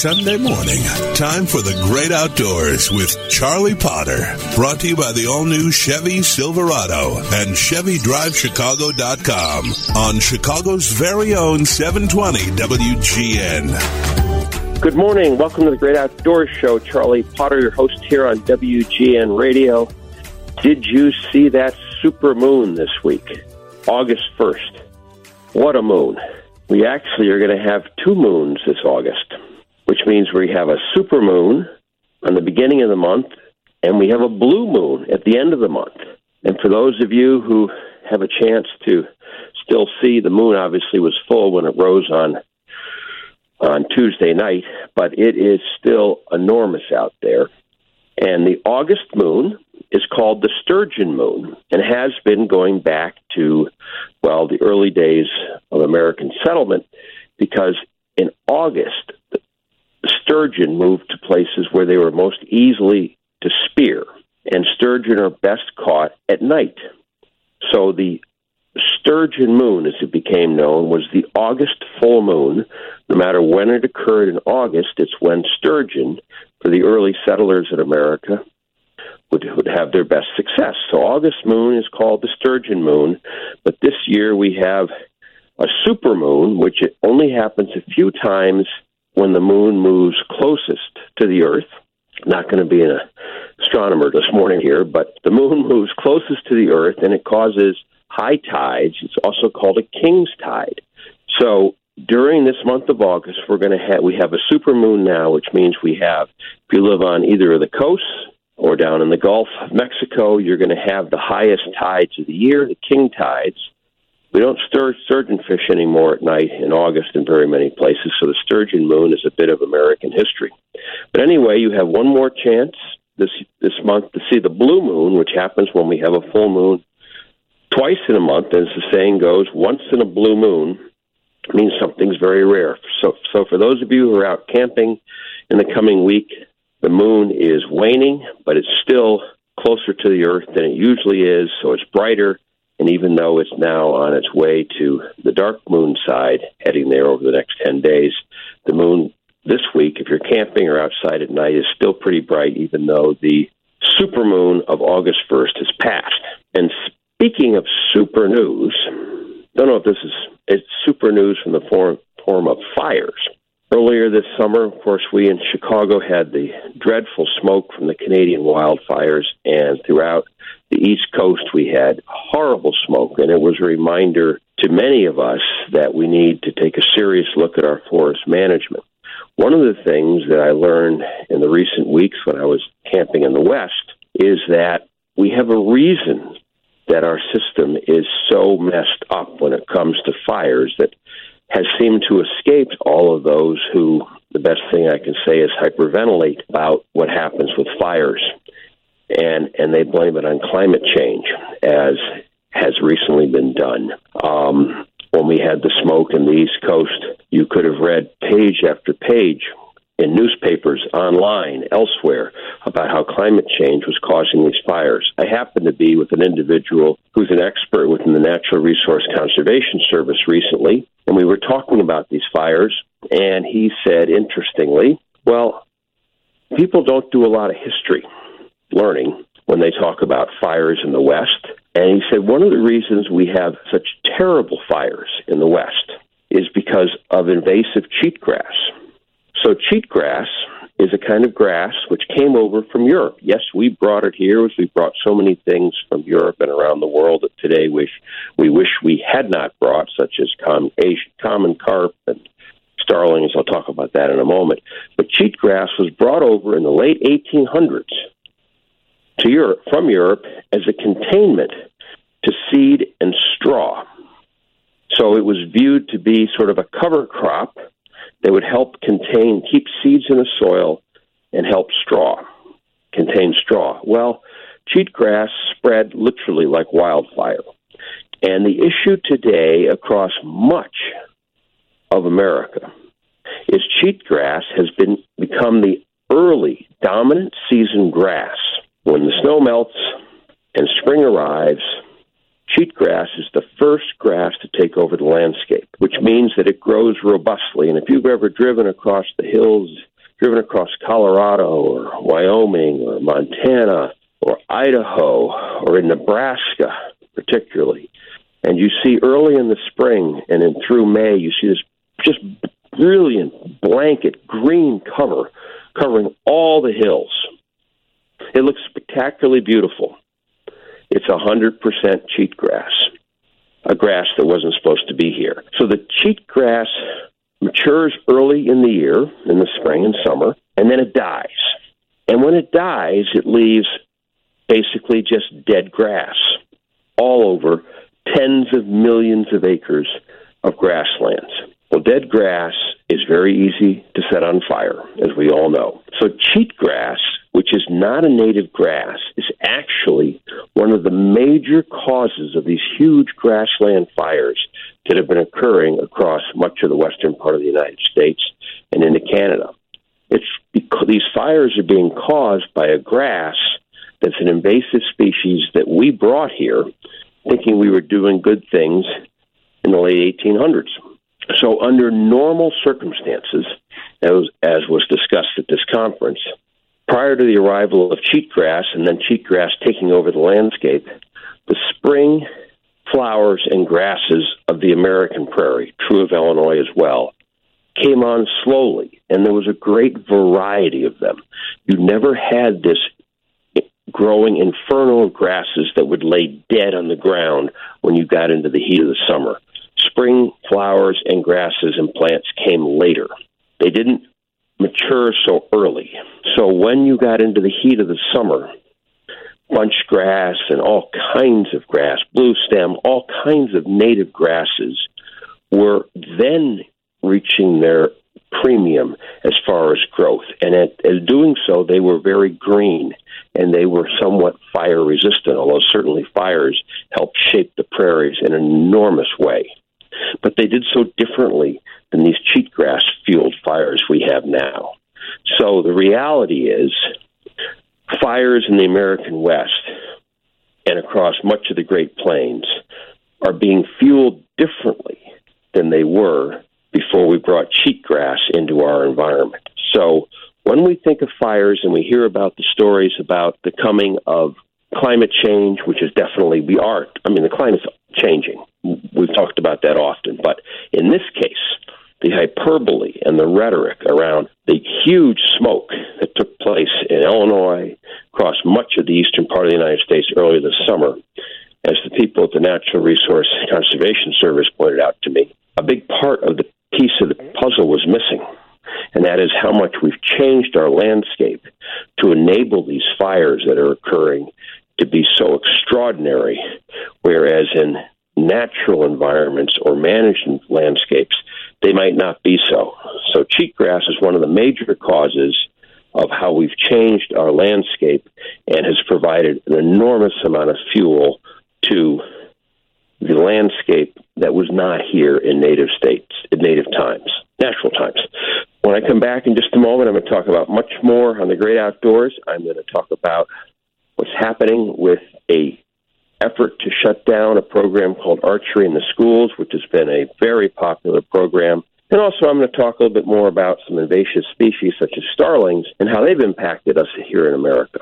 Sunday morning. Time for the great outdoors with Charlie Potter. Brought to you by the all new Chevy Silverado and ChevyDriveChicago.com on Chicago's very own 720 WGN. Good morning. Welcome to the Great Outdoors Show. Charlie Potter, your host here on WGN Radio. Did you see that super moon this week? August 1st. What a moon. We actually are going to have two moons this August, which means we have a super moon on the beginning of the month and we have a blue moon at the end of the month. And for those of you who have a chance to still see the moon obviously was full when it rose on on Tuesday night, but it is still enormous out there. And the August moon is called the sturgeon moon and has been going back to, well, the early days of American settlement because in August, sturgeon moved to places where they were most easily to spear, and sturgeon are best caught at night. So the sturgeon moon, as it became known, was the August full moon. No matter when it occurred in August, it's when sturgeon, for the early settlers in America, would, would have their best success. So August moon is called the sturgeon moon, but this year we have a super moon, which only happens a few times when the moon moves closest to the Earth. Not going to be an astronomer this morning here, but the moon moves closest to the Earth and it causes high tides. It's also called a king's tide. So during this month of August, we're going to have we have a super moon now, which means we have if you live on either of the coasts or down in the Gulf of Mexico, you're going to have the highest tides of the year, the king tides. We don't stir sturgeon fish anymore at night in August in very many places, so the sturgeon moon is a bit of American history. But anyway, you have one more chance this this month to see the blue moon, which happens when we have a full moon twice in a month. As the saying goes, once in a blue moon means something's very rare. So, so for those of you who are out camping in the coming week, the moon is waning, but it's still closer to the Earth than it usually is, so it's brighter. And even though it's now on its way to the dark moon side, heading there over the next 10 days, the moon this week, if you're camping or outside at night, is still pretty bright, even though the super moon of August 1st has passed. And speaking of super news, don't know if this is it's super news from the form, form of fires. Earlier this summer, of course, we in Chicago had the dreadful smoke from the Canadian wildfires, and throughout the East Coast, we had horrible smoke. And it was a reminder to many of us that we need to take a serious look at our forest management. One of the things that I learned in the recent weeks when I was camping in the West is that we have a reason that our system is so messed up when it comes to fires that has seemed to escape all of those who, the best thing I can say is hyperventilate about what happens with fires. And, and they blame it on climate change, as has recently been done. Um, when we had the smoke in the East Coast, you could have read page after page in newspapers, online, elsewhere, about how climate change was causing these fires. I happened to be with an individual who's an expert within the Natural Resource Conservation Service recently, and we were talking about these fires, and he said, interestingly, well, people don't do a lot of history learning when they talk about fires in the West. And he said, one of the reasons we have such terrible fires in the West is because of invasive cheatgrass. So cheatgrass is a kind of grass which came over from Europe. Yes, we brought it here as we brought so many things from Europe and around the world that today we, we wish we had not brought, such as com- common carp and starlings. I'll talk about that in a moment. But cheatgrass was brought over in the late 1800s to Europe from Europe as a containment to seed and straw. So it was viewed to be sort of a cover crop they would help contain, keep seeds in the soil and help straw, contain straw. Well, cheatgrass spread literally like wildfire. And the issue today across much of America is cheatgrass has been become the early dominant season grass. When the snow melts and spring arrives, Cheatgrass is the first grass to take over the landscape, which means that it grows robustly. And if you've ever driven across the hills driven across Colorado or Wyoming or Montana or Idaho or in Nebraska, particularly, and you see early in the spring and then through May, you see this just brilliant blanket green cover covering all the hills. It looks spectacularly beautiful. It's a 100% cheatgrass, a grass that wasn't supposed to be here. So the cheatgrass matures early in the year, in the spring and summer, and then it dies. And when it dies, it leaves basically just dead grass all over tens of millions of acres of grasslands. Well, dead grass is very easy to set on fire, as we all know. So, cheatgrass, which is not a native grass, is actually one of the major causes of these huge grassland fires that have been occurring across much of the western part of the United States and into Canada. It's because these fires are being caused by a grass that's an invasive species that we brought here thinking we were doing good things in the late 1800s. So, under normal circumstances, as, as was discussed at this conference, prior to the arrival of cheatgrass and then cheatgrass taking over the landscape, the spring flowers and grasses of the American prairie, true of Illinois as well, came on slowly, and there was a great variety of them. You never had this growing inferno of grasses that would lay dead on the ground when you got into the heat of the summer. Spring flowers and grasses and plants came later. They didn't mature so early. So when you got into the heat of the summer, bunch grass and all kinds of grass, blue stem, all kinds of native grasses were then reaching their premium as far as growth. And at, as doing so, they were very green and they were somewhat fire resistant, although certainly fires helped shape the prairies in an enormous way. But they did so differently than these cheatgrass fueled fires we have now. So the reality is, fires in the American West and across much of the Great Plains are being fueled differently than they were before we brought cheatgrass into our environment. So when we think of fires and we hear about the stories about the coming of climate change, which is definitely we are. I mean, the climate's changing. We've talked about that often, but in this case, the hyperbole and the rhetoric around the huge smoke that took place in Illinois, across much of the eastern part of the United States earlier this summer, as the people at the Natural Resource Conservation Service pointed out to me, a big part of the piece of the puzzle was missing and that is how much we've changed our landscape to enable these fires that are occurring to be so extraordinary, whereas in natural environments or managed landscapes, they might not be so. So, cheatgrass is one of the major causes of how we've changed our landscape and has provided an enormous amount of fuel to the landscape that was not here in native states, in native times, natural times. When I come back in just a moment, I'm going to talk about much more on the great outdoors. I'm going to talk about what's happening with a effort to shut down a program called Archery in the Schools, which has been a very popular program. And also, I'm going to talk a little bit more about some invasive species such as starlings and how they've impacted us here in America.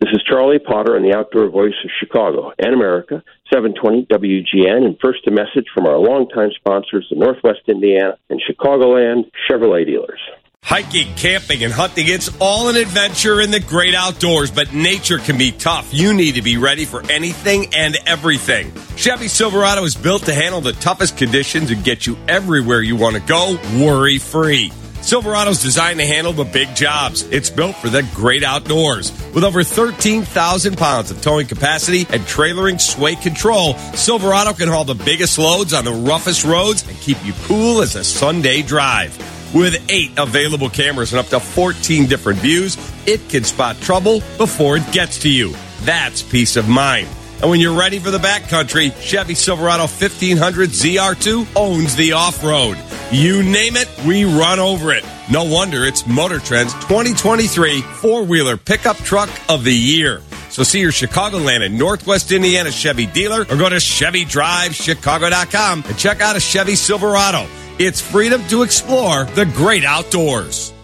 This is Charlie Potter on the Outdoor Voice of Chicago and America, 720 WGN, and first a message from our longtime sponsors, the Northwest Indiana and Chicagoland Chevrolet dealers. Hiking, camping, and hunting, it's all an adventure in the great outdoors, but nature can be tough. You need to be ready for anything and everything. Chevy Silverado is built to handle the toughest conditions and get you everywhere you want to go worry free. Silverado's designed to handle the big jobs. It's built for the great outdoors. With over 13,000 pounds of towing capacity and trailering sway control, Silverado can haul the biggest loads on the roughest roads and keep you cool as a Sunday drive. With eight available cameras and up to 14 different views, it can spot trouble before it gets to you. That's peace of mind. And when you're ready for the backcountry, Chevy Silverado 1500 ZR2 owns the off road. You name it, we run over it. No wonder it's Motor Trend's 2023 four wheeler pickup truck of the year. So see your Chicagoland and Northwest Indiana Chevy dealer or go to ChevyDriveChicago.com and check out a Chevy Silverado. It's freedom to explore the great outdoors.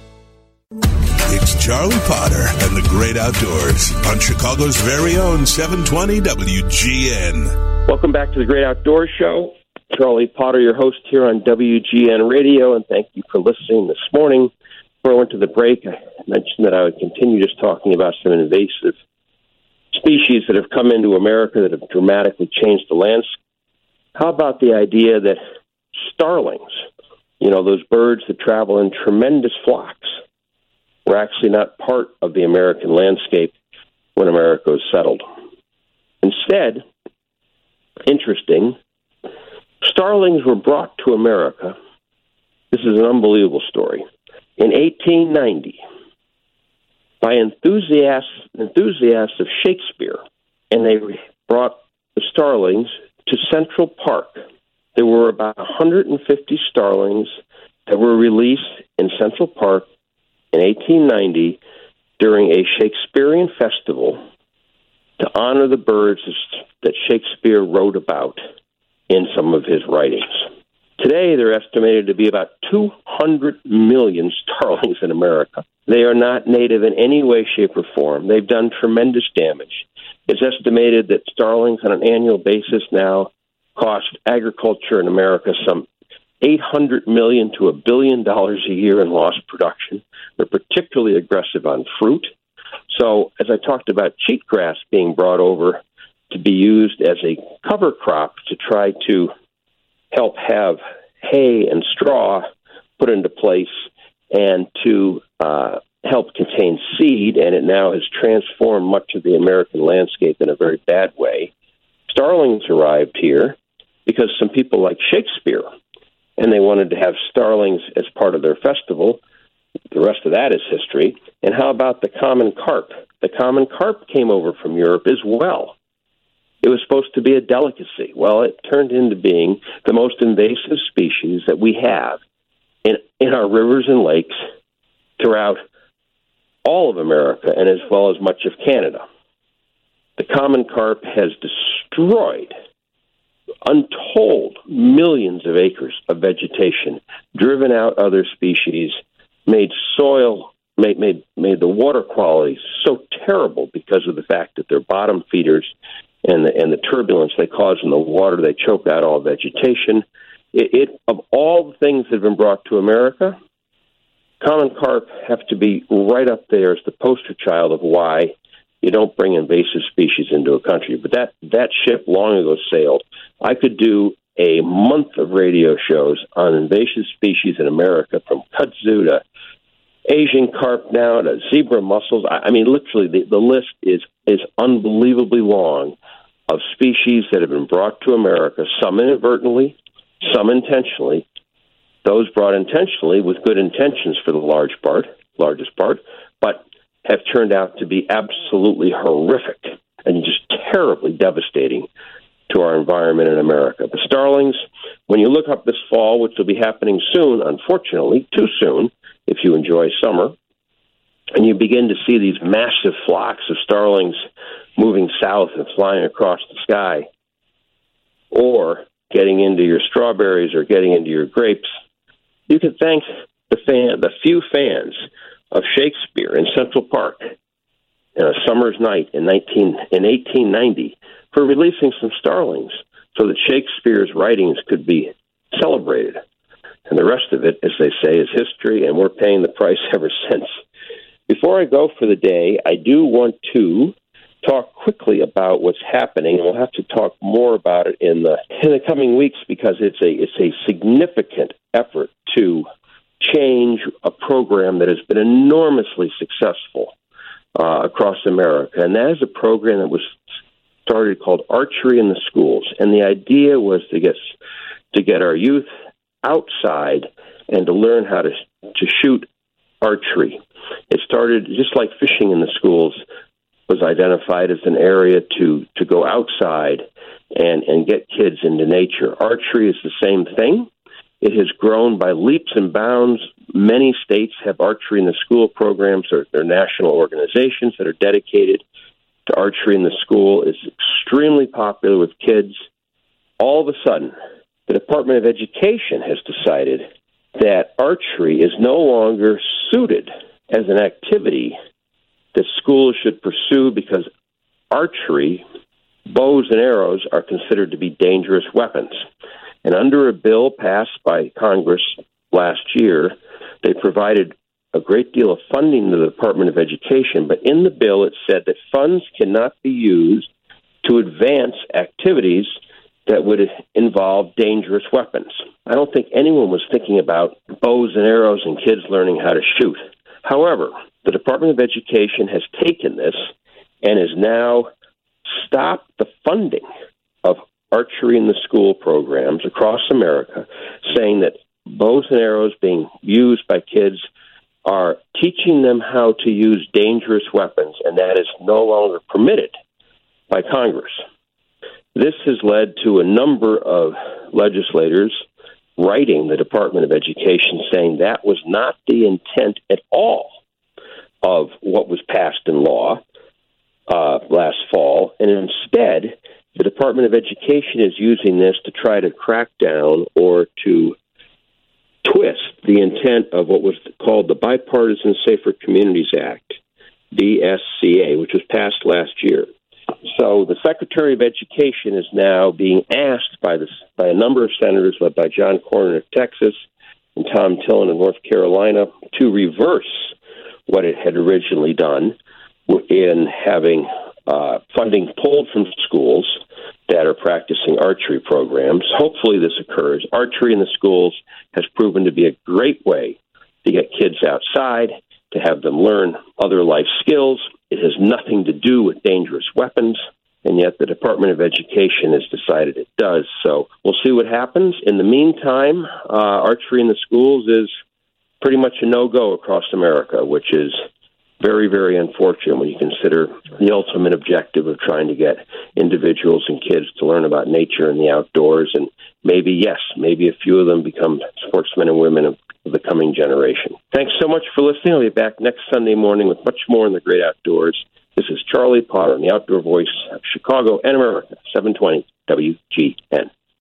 It's Charlie Potter and the Great Outdoors on Chicago's very own 720 WGN. Welcome back to the Great Outdoors Show. Charlie Potter, your host here on WGN Radio, and thank you for listening this morning. Before I went to the break, I mentioned that I would continue just talking about some invasive species that have come into America that have dramatically changed the landscape. How about the idea that starlings, you know, those birds that travel in tremendous flocks, were actually not part of the American landscape when America was settled? Instead, interesting, starlings were brought to America. This is an unbelievable story. In 1890, by enthusiasts enthusiasts of Shakespeare, and they brought the starlings to Central Park. There were about 150 starlings that were released in Central Park in 1890 during a Shakespearean festival to honor the birds that Shakespeare wrote about in some of his writings. Today, they're estimated to be about 200 million starlings in America. They are not native in any way, shape, or form. They've done tremendous damage. It's estimated that starlings on an annual basis now cost agriculture in America some 800 million to a billion dollars a year in lost production. They're particularly aggressive on fruit. So, as I talked about cheatgrass being brought over to be used as a cover crop to try to help have hay and straw put into place and to uh, help contain seed, and it now has transformed much of the American landscape in a very bad way. Starlings arrived here because some people like Shakespeare, and they wanted to have starlings as part of their festival. The rest of that is history. And how about the common carp? The common carp came over from Europe as well. It was supposed to be a delicacy. Well, it turned into being the most invasive species that we have in, in our rivers and lakes throughout all of America and as well as much of Canada. The common carp has destroyed untold millions of acres of vegetation, driven out other species, made soil made made made the water quality so terrible because of the fact that they're bottom feeders and the and the turbulence they cause in the water, they choke out all vegetation. It, it of all the things that have been brought to America, common carp have to be right up there as the poster child of why you don't bring invasive species into a country. But that that ship long ago sailed. I could do a month of radio shows on invasive species in America, from kudzu to Asian carp now to zebra mussels. I, I mean, literally, the, the list is is unbelievably long of species that have been brought to America, some inadvertently, some intentionally. Those brought intentionally with good intentions for the large part, largest part, but have turned out to be absolutely horrific and just terribly devastating to our environment in America. The starlings, when you look up this fall, which will be happening soon, unfortunately, too soon, if you enjoy summer, and you begin to see these massive flocks of starlings moving south and flying across the sky, or getting into your strawberries or getting into your grapes, you can thank the fan, the few fans of Shakespeare in Central Park in a summer's night in 19 in 1890 for releasing some starlings so that Shakespeare's writings could be celebrated. And the rest of it, as they say, is history, and we're paying the price ever since. Before I go for the day, I do want to talk quickly about what's happening. And we'll have to talk more about it in the in the coming weeks because it's a it's a significant effort to change a program that has been enormously successful uh, across America, and that is a program that was started called Archery in the Schools, and the idea was to get to get our youth outside and to learn how to to shoot archery. It started just like fishing in the schools was identified as an area to to go outside and and get kids into nature. Archery is the same thing. It has grown by leaps and bounds. Many states have archery in the school programs. Or they're national organizations that are dedicated to archery in the school. It's extremely popular with kids. All of a sudden, the Department of Education has decided that archery is no longer suited as an activity that schools should pursue because archery, bows and arrows, are considered to be dangerous weapons. And under a bill passed by Congress last year, they provided a great deal of funding to the Department of Education, but in the bill it said that funds cannot be used to advance activities that would involve dangerous weapons. I don't think anyone was thinking about bows and arrows and kids learning how to shoot. However, the Department of Education has taken this and has now stopped the funding archery in the school programs across America, saying that bows and arrows being used by kids are teaching them how to use dangerous weapons, and that is no longer permitted by Congress. This has led to a number of legislators writing the Department of Education saying that was not the intent at all of what was passed in law uh, last fall, and instead, the Department of Education is using this to try to crack down or to twist the intent of what was called the Bipartisan Safer Communities Act, BSCA, which was passed last year. So the Secretary of Education is now being asked by this by a number of senators, led by John Cornyn of Texas and Thom Tillis of North Carolina, to reverse what it had originally done in having uh, funding pulled from schools that are practicing archery programs. Hopefully, this occurs. Archery in the schools has proven to be a great way to get kids outside, to have them learn other life skills. It has nothing to do with dangerous weapons, and yet the Department of Education has decided it does. So we'll see what happens. In the meantime, uh, archery in the schools is pretty much a no go across America, which is very, very unfortunate when you consider the ultimate objective of trying to get individuals and kids to learn about nature and the outdoors. And maybe, yes, maybe a few of them become sportsmen and women of the coming generation. Thanks so much for listening. I'll be back next Sunday morning with much more in the great outdoors. This is Charlie Potter the Outdoor Voice of Chicago and America, 720 WGN.